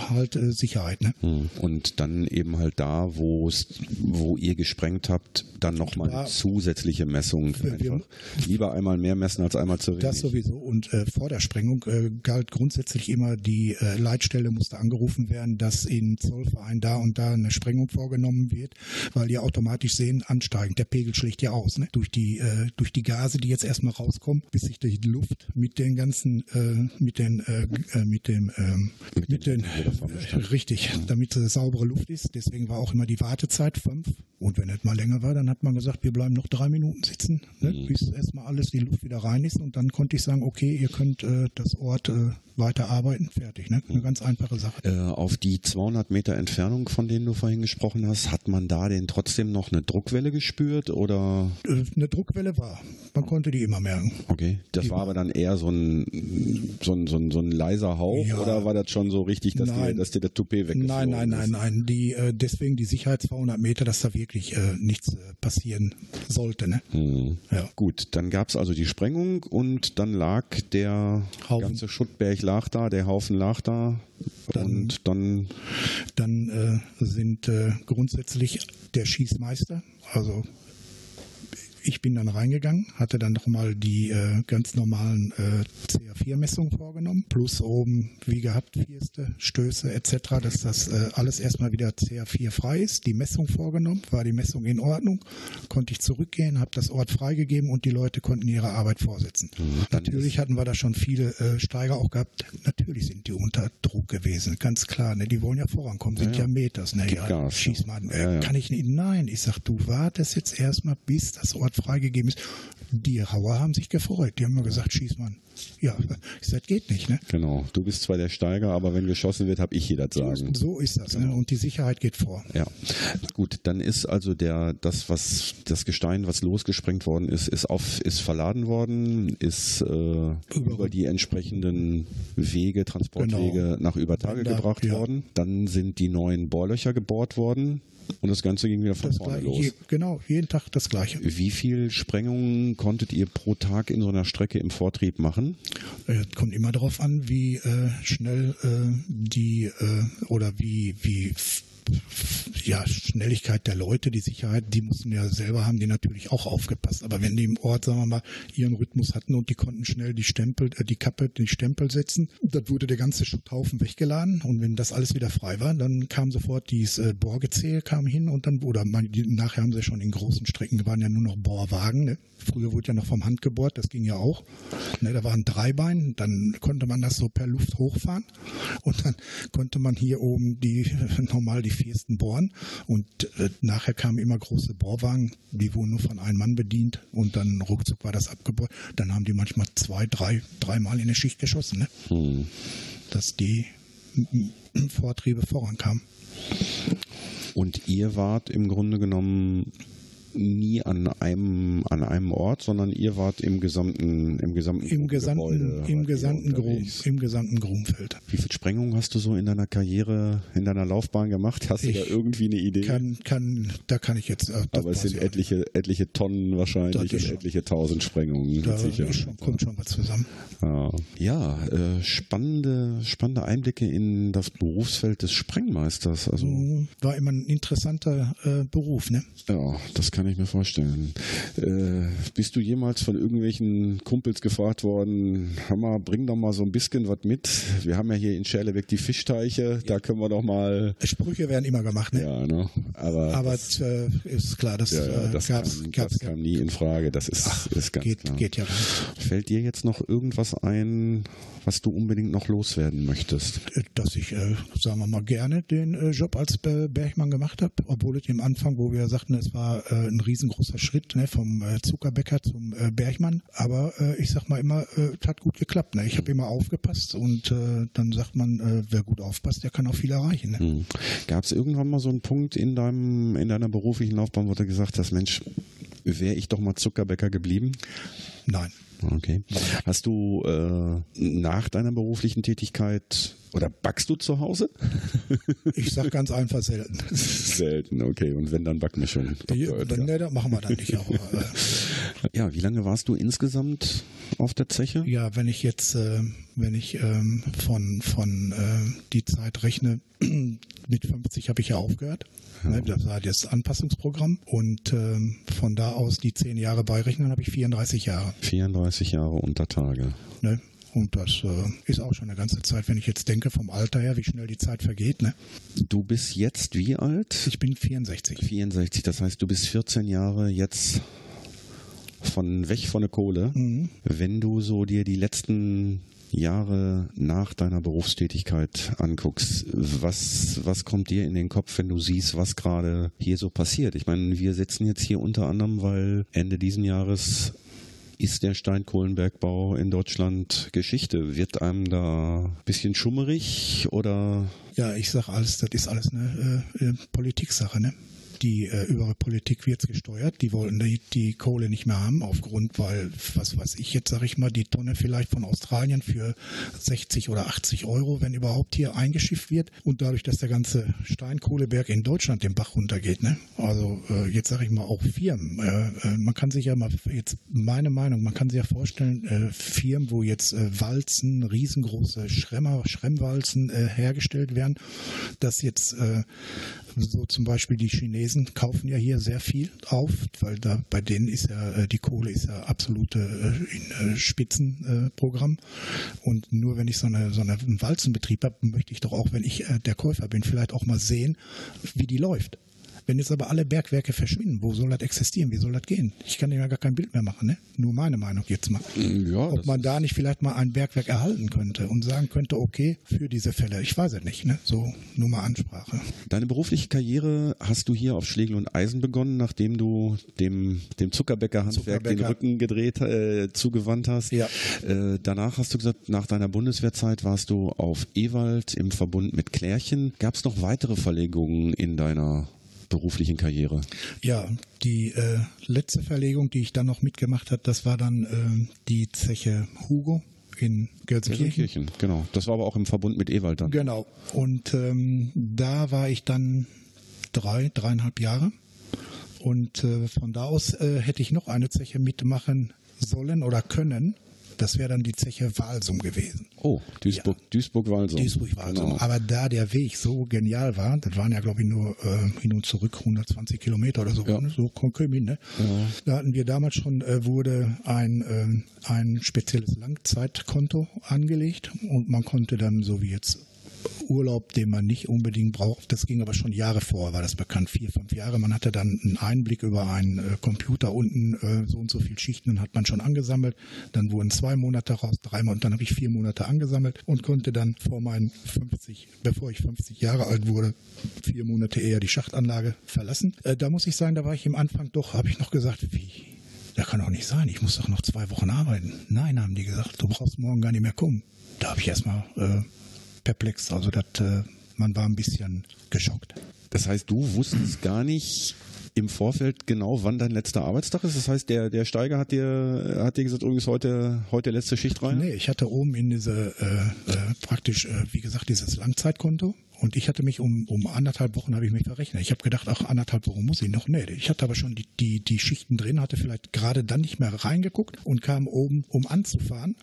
halt äh, Sicherheit. Ne? Hm. Und dann eben halt da, wo es, wo ihr gesprengt habt, dann nochmal Ja. zusätzliche Messung. Wir- wir- Einfach. Lieber einmal mehr messen als einmal zu wenig. Das sowieso. Und äh, vor der Sprengung äh, galt grundsätzlich immer, die äh, Leitstelle musste angerufen werden, dass in Zollverein da und da eine Sprengung vorgenommen wird. Weil die automatisch sehen, ansteigend. Der Pegel schlägt ja aus, ne? Durch die, äh, durch die Gase, die jetzt erstmal rauskommen, bis sich die Luft mit den ganzen, äh, mit den, äh, äh mit dem, ähm, mit, mit den, äh, richtig, damit äh, saubere Luft ist. Deswegen war auch immer die Wartezeit fünf. Und wenn es mal länger war, dann hat man gesagt, wir bleiben noch drei Minuten sitzen, ne? Mhm. bis erstmal alles die Luft wieder rein ist. Und dann konnte ich sagen, okay, ihr könnt äh, das Ort äh, weiter arbeiten, fertig. Ne? Eine ganz einfache Sache. Äh, auf die 200 Meter Entfernung, von denen du vorhin gesprochen hast, hat man da denn trotzdem noch eine Druckwelle gespürt oder? Äh, eine Druckwelle war. Man konnte die immer merken. Okay, das die war aber dann eher so ein, so ein, so ein, so ein leiser Hauch ja. oder war das schon so richtig, dass, nein. dir, dass dir der Toupet weg Nein, nein, nein, nein. Die, äh, deswegen die Sicherheit 200 Meter, dass da wirklich äh, nichts äh, passieren sollte. Ne? Hm. Ja. Gut, dann gab es also die Sprengung und dann lag der Haufen. ganze Schuttberg lag da, der Haufen lag da. Dann, und dann. Dann äh, sind äh, grundsätzlich der Schießmeister, also ich bin dann reingegangen, hatte dann nochmal die äh, ganz normalen äh, CA4-Messungen vorgenommen, plus oben, wie gehabt, Vierste, Stöße etc., dass das äh, alles erstmal wieder CA4 frei ist. Die Messung vorgenommen, war die Messung in Ordnung, konnte ich zurückgehen, habe das Ort freigegeben und die Leute konnten ihre Arbeit vorsetzen. Mhm, Natürlich hatten wir da schon viele äh, Steiger auch gehabt. Natürlich sind die unter Druck gewesen, ganz klar. Ne? Die wollen ja vorankommen, sind ja, ja Meters. Ne? Ja, schieß mal, äh, ja, kann ich nicht? Nein, ich sag, du wartest jetzt erstmal, bis das Ort freigegeben ist. Die Rauer haben sich gefreut. Die haben mir gesagt, schieß mal. Ja, ich sag, geht nicht, ne? Genau. Du bist zwar der Steiger, aber wenn geschossen wird, habe ich hier das Sagen. So ist das. Ne? Und die Sicherheit geht vor. Ja. Gut, dann ist also der, das, was, das Gestein, was losgesprengt worden ist, ist auf, ist verladen worden, ist äh, über, die entsprechenden Wege, Transportwege genau. nach Übertage gebracht ja. worden. Dann sind die neuen Bohrlöcher gebohrt worden. Und das Ganze ging wieder von das vorne los. Je, genau, jeden Tag das Gleiche. Wie viel Sprengungen konntet ihr pro Tag in so einer Strecke im Vortrieb machen? Äh, kommt immer darauf an, wie äh, schnell äh, die äh, oder wie, wie ja, Schnelligkeit der Leute, die Sicherheit, die mussten ja selber haben, die natürlich auch aufgepasst. Aber wenn die im Ort, sagen wir mal, ihren Rhythmus hatten und die konnten schnell die Stempel, äh, die Kappe, die Stempel setzen, dann wurde der ganze Schutthaufen weggeladen und wenn das alles wieder frei war, dann kam sofort dieses äh, Bohrgezähl kam hin und dann, oder man, die, nachher haben sie schon in großen Strecken, waren ja nur noch Bohrwagen, ne? Früher wurde ja noch vom Hand gebohrt, das ging ja auch. Ne, da waren drei Beine, dann konnte man das so per Luft hochfahren und dann konnte man hier oben die normal die viersten bohren und äh, nachher kamen immer große Bohrwagen, die wurden nur von einem Mann bedient und dann ruckzuck war das abgebohrt. Dann haben die manchmal zwei, drei, dreimal in der Schicht geschossen, ne? Hm. dass die Vortriebe vorankamen. Und ihr wart im Grunde genommen nie an einem an einem Ort, sondern ihr wart im gesamten im gesamten im gesamten Gebäude, im gesamten Grum, im gesamten Grumfeld. Wie viel Sprengungen hast du so in deiner Karriere, in deiner Laufbahn gemacht? Hast ich du da irgendwie eine Idee? Kann kann da kann ich jetzt. Äh, Aber es sind etliche etliche Tonnen wahrscheinlich und etliche tausend Sprengungen. Da schon, kommt schon was zusammen. Ja, ja äh, spannende spannende Einblicke in das Berufsfeld des Sprengmeisters. Also war immer ein interessanter äh, Beruf, ne? Ja, das kann kann ich mir vorstellen. Äh, bist du jemals von irgendwelchen Kumpels gefragt worden, Hammer, bring doch mal so ein bisschen was mit. Wir haben ja hier in Scherlebeck die Fischteiche, da können wir doch mal. Sprüche werden immer gemacht, ne? Ja, ne? Aber, Aber das, äh, ist klar, das, ja, ja, äh, das, gab's, kam, gab's, das kam nie in Frage. Das ist, Ach, ist ganz geht, klar. Geht ja Fällt dir jetzt noch irgendwas ein, was du unbedingt noch loswerden möchtest? Dass ich, äh, sagen wir mal, gerne den äh, Job als Bergmann gemacht habe, obwohl es im Anfang, wo wir sagten, es war äh, ein riesengroßer Schritt ne, vom äh, Zuckerbäcker zum äh, Bergmann, aber äh, ich sag mal immer, äh, hat gut geklappt. Ne? Ich habe immer aufgepasst und dann sagt man, wer gut aufpasst, der kann auch viel erreichen. Ne? Mhm. Gab es irgendwann mal so einen Punkt in deinem in deiner beruflichen Laufbahn, wo du gesagt hast, Mensch, wäre ich doch mal Zuckerbäcker geblieben? Nein. Okay. Hast du äh, nach deiner beruflichen Tätigkeit oder backst du zu Hause? ich sag ganz einfach selten. selten, okay. Und wenn dann Backmischung. Ja, dann, ja. machen wir dann nicht auch. Ja, wie lange warst du insgesamt auf der Zeche? Ja, wenn ich jetzt, äh, wenn ich ähm, von von äh, die Zeit rechne, mit 50 habe ich ja aufgehört. Ne, das war das Anpassungsprogramm und ähm, von da aus die zehn Jahre beirechnen, habe ich 34 Jahre. 34 Jahre unter Tage. Ne? Und das äh, ist auch schon eine ganze Zeit, wenn ich jetzt denke, vom Alter her, wie schnell die Zeit vergeht. Ne? Du bist jetzt wie alt? Ich bin 64. 64, das heißt, du bist 14 Jahre jetzt von weg von der Kohle. Mhm. Wenn du so dir die letzten Jahre nach deiner Berufstätigkeit anguckst, was, was kommt dir in den Kopf, wenn du siehst, was gerade hier so passiert? Ich meine, wir sitzen jetzt hier unter anderem, weil Ende diesen Jahres ist der Steinkohlenbergbau in Deutschland Geschichte? Wird einem da ein bisschen schummerig oder? Ja, ich sag alles, das ist alles eine äh, äh Politiksache, ne? Die äh, übere Politik wird gesteuert. Die wollen die, die Kohle nicht mehr haben, aufgrund, weil, was weiß ich jetzt, sage ich mal, die Tonne vielleicht von Australien für 60 oder 80 Euro, wenn überhaupt hier eingeschifft wird. Und dadurch, dass der ganze Steinkohleberg in Deutschland den Bach runtergeht. Ne? Also äh, jetzt sage ich mal auch Firmen. Äh, äh, man kann sich ja mal, jetzt meine Meinung, man kann sich ja vorstellen, äh, Firmen, wo jetzt äh, Walzen, riesengroße Schremmer, Schremmwalzen hergestellt werden, dass jetzt so zum Beispiel die Chinesen kaufen ja hier sehr viel auf, weil da bei denen ist ja äh, die Kohle ist ja absolute äh, äh, Spitzenprogramm. Und nur wenn ich so eine so einen Walzenbetrieb habe, möchte ich doch auch, wenn ich der Käufer bin, vielleicht auch mal sehen, wie die läuft. Wenn jetzt aber alle Bergwerke verschwinden, wo soll das existieren? Wie soll das gehen? Ich kann ja gar kein Bild mehr machen, ne? Nur meine Meinung jetzt mal. Ja, Ob man da nicht vielleicht mal ein Bergwerk erhalten könnte und sagen könnte, okay, für diese Fälle. Ich weiß es nicht, ne? So, nur mal Ansprache. Deine berufliche Karriere hast du hier auf Schlegel und Eisen begonnen, nachdem du dem, dem Zuckerbäcker-Handwerk den Rücken gedreht, äh, zugewandt hast. Ja. Äh, danach hast du gesagt, nach deiner Bundeswehrzeit warst du auf Ewald im Verbund mit Klärchen. Gab es noch weitere Verlegungen in deiner beruflichen Karriere? Ja, die äh, letzte Verlegung, die ich dann noch mitgemacht habe, das war dann äh, die Zeche Hugo in Gelsenkirchen. Gelsenkirchen. Genau. Das war aber auch im Verbund mit Ewald dann. Genau. Und ähm, da war ich dann drei, dreieinhalb Jahre. Und äh, von da aus äh, hätte ich noch eine Zeche mitmachen sollen oder können. Das wäre dann die Zeche Walsum gewesen. Oh, Duisburg, ja. Duisburg-Walsum. Duisburg-Walsum. Genau. Aber da der Weg so genial war, das waren ja glaube ich nur äh, hin und zurück 120 Kilometer oder so, ja. ne? so Konkömin, ne? Ja. Da hatten wir damals schon, äh, wurde ein, äh, ein spezielles Langzeitkonto angelegt und man konnte dann, so wie jetzt Urlaub, den man nicht unbedingt braucht. Das ging aber schon Jahre vor, war das bekannt, vier, fünf Jahre. Man hatte dann einen Einblick über einen äh, Computer unten, äh, so und so viel Schichten hat man schon angesammelt. Dann wurden zwei Monate raus, dreimal und dann habe ich vier Monate angesammelt und konnte dann vor meinen 50, bevor ich 50 Jahre alt wurde, vier Monate eher die Schachtanlage verlassen. Äh, da muss ich sagen, da war ich im Anfang doch, habe ich noch gesagt, wie, das kann doch nicht sein, ich muss doch noch zwei Wochen arbeiten. Nein, haben die gesagt, du brauchst morgen gar nicht mehr kommen. Da habe ich erstmal äh, perplex. Also das, äh, man war ein bisschen geschockt. Das heißt, du wusstest gar nicht im Vorfeld genau, wann dein letzter Arbeitstag ist? Das heißt, der, der Steiger hat dir, hat dir gesagt, übrigens heute, heute letzte Schicht rein? Nee, ich hatte oben in diese, äh, äh, praktisch, äh, wie gesagt, dieses Langzeitkonto. Und ich hatte mich um, um anderthalb Wochen habe ich mich verrechnet. Ich habe gedacht, ach, anderthalb Wochen muss ich noch. Nee, ich hatte aber schon die, die, die Schichten drin, hatte vielleicht gerade dann nicht mehr reingeguckt und kam oben, um anzufahren.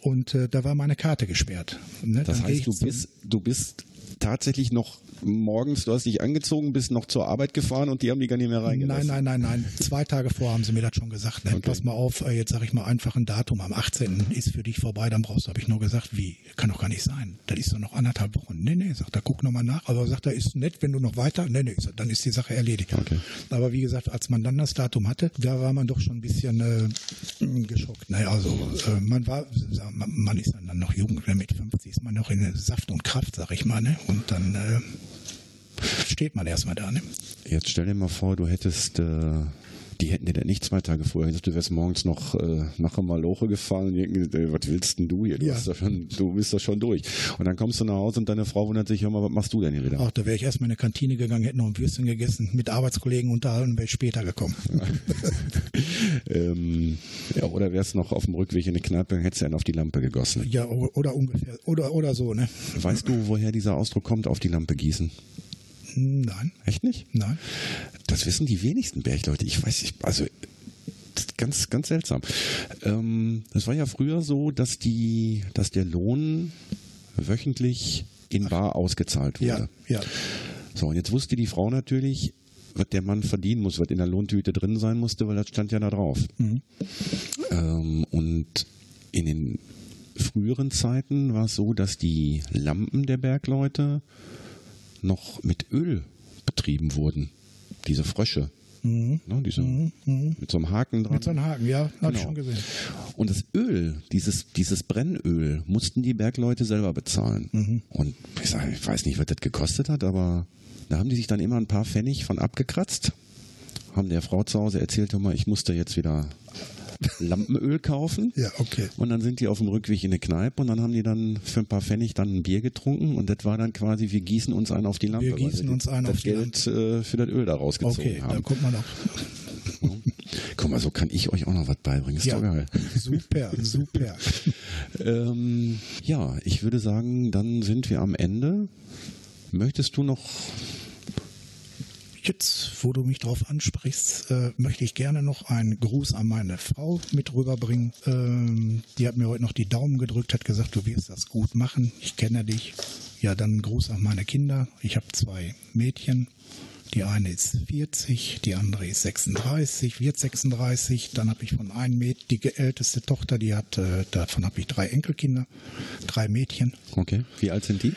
Und äh, da war meine Karte gesperrt. Ne? Das heißt, du bist, du bist tatsächlich noch morgens, du hast dich angezogen, bist noch zur Arbeit gefahren und die haben die gar nicht mehr reingelassen? Nein, nein, nein, nein. Zwei Tage vor haben sie mir das schon gesagt. Ne? Okay. Pass mal auf, äh, jetzt sage ich mal einfach ein Datum. Am 18. ist für dich vorbei, dann brauchst du, habe ich nur gesagt, wie? Kann doch gar nicht sein. Das ist doch noch anderthalb Wochen. Nee, nee, sagt er, guck nochmal nach. Aber sagt er, ist nett, wenn du noch weiter. Nee, nee, dann ist die Sache erledigt. Okay. Aber wie gesagt, als man dann das Datum hatte, da war man doch schon ein bisschen äh, geschockt. Naja, also äh, man war, man ist dann noch jung, mit 50 ist man noch in Saft und Kraft, sag ich mal. Ne? Und dann äh, steht man erstmal da. Ne? Jetzt stell dir mal vor, du hättest, äh, die hätten dir dann nicht zwei Tage vorher gesagt, du wärst morgens noch äh, nach Maloche gefahren und was willst denn du hier? Du, ja. schon, du bist doch schon durch. Und dann kommst du nach Hause und deine Frau wundert sich, hör mal, was machst du denn hier wieder? Ach, da wäre ich erstmal in eine Kantine gegangen, hätte noch ein Würstchen gegessen, mit Arbeitskollegen unterhalten, wäre ich später gekommen. ähm, ja, oder wärst noch auf dem Rückweg in eine Kneipe und hättest einen auf die Lampe gegossen. Ja, oder ungefähr, oder, oder so, ne? Weißt du, woher dieser Ausdruck kommt, auf die Lampe gießen? Nein. Echt nicht? Nein. Das wissen die wenigsten Bergleute. Ich weiß nicht, also ganz, ganz seltsam. Ähm, es war ja früher so, dass die, dass der Lohn wöchentlich in Bar ausgezahlt wurde. Ja, ja. So, und jetzt wusste die Frau natürlich, was der Mann verdienen muss, was in der Lohntüte drin sein musste, weil das stand ja da drauf. Mhm. Ähm, und in den früheren Zeiten war es so, dass die Lampen der Bergleute noch mit Öl betrieben wurden. Diese Frösche. Mhm. Ne, diese, Mhm. Mhm. Mit so einem Haken dran. Mit so einem Haken, ja, habe ich Genau. schon gesehen. Und das Öl, dieses, dieses Brennöl, mussten die Bergleute selber bezahlen. Mhm. Und ich, sag, ich weiß nicht, was das gekostet hat, aber da haben die sich dann immer ein paar Pfennig von abgekratzt, haben der Frau zu Hause erzählt, hör mal, ich musste jetzt wieder Lampenöl kaufen. Ja, okay. Und dann sind die auf dem Rückweg in eine Kneipe und dann haben die dann für ein paar Pfennig dann ein Bier getrunken und das war dann quasi, wir gießen uns einen auf die Lampe. Wir gießen uns einen das auf die Geld äh, für das Öl da rausgezogen Okay, da haben. guckt man auch. Guck mal, so kann ich euch auch noch was beibringen. Ist Ja. doch geil. Super, super. Ähm, ja, ich würde sagen, dann sind wir am Ende. Möchtest du noch Jetzt, wo du mich darauf ansprichst, äh, möchte ich gerne noch einen Gruß an meine Frau mit rüberbringen. Ähm, die hat mir heute noch die Daumen gedrückt, hat gesagt, du wirst das gut machen. Ich kenne dich. Ja, dann einen Gruß an meine Kinder. Ich habe zwei Mädchen. Die eine ist 40, die andere ist 36, wird 36. Dann habe ich von einem Mädchen, die älteste Tochter, die hat, äh, davon habe ich drei Enkelkinder, drei Mädchen. Okay, wie alt sind die?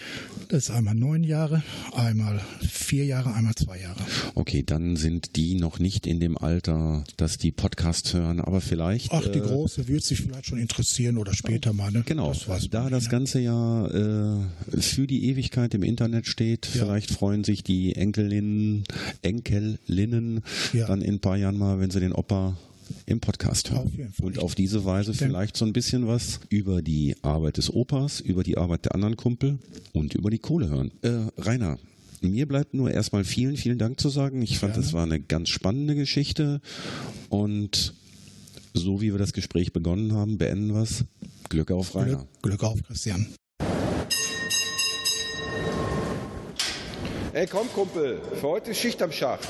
Das ist einmal neun Jahre, einmal vier Jahre, einmal zwei Jahre. Okay, dann sind die noch nicht in dem Alter, dass die Podcasts hören, aber vielleicht. Ach, die äh, große wird sich vielleicht schon interessieren oder später mal. Ne? Genau, Das da das nicht, ne? Ganze ja äh, für die Ewigkeit im Internet steht, Ja. vielleicht freuen sich die Enkelinnen, Enkelinnen Ja. dann in ein paar Jahren mal, wenn sie den Opa im Podcast hören. Auf. Und auf diese Weise vielleicht so ein bisschen was über die Arbeit des Opas, über die Arbeit der anderen Kumpel und über die Kohle hören. Äh, Rainer, mir bleibt nur erstmal vielen, vielen Dank zu sagen. Ich fand, Gerne. das war eine ganz spannende Geschichte und so wie wir das Gespräch begonnen haben, beenden wir es. Glück auf Rainer. Glück, Glück auf, Christian. Ey, komm, Kumpel, für heute ist Schicht am Schacht.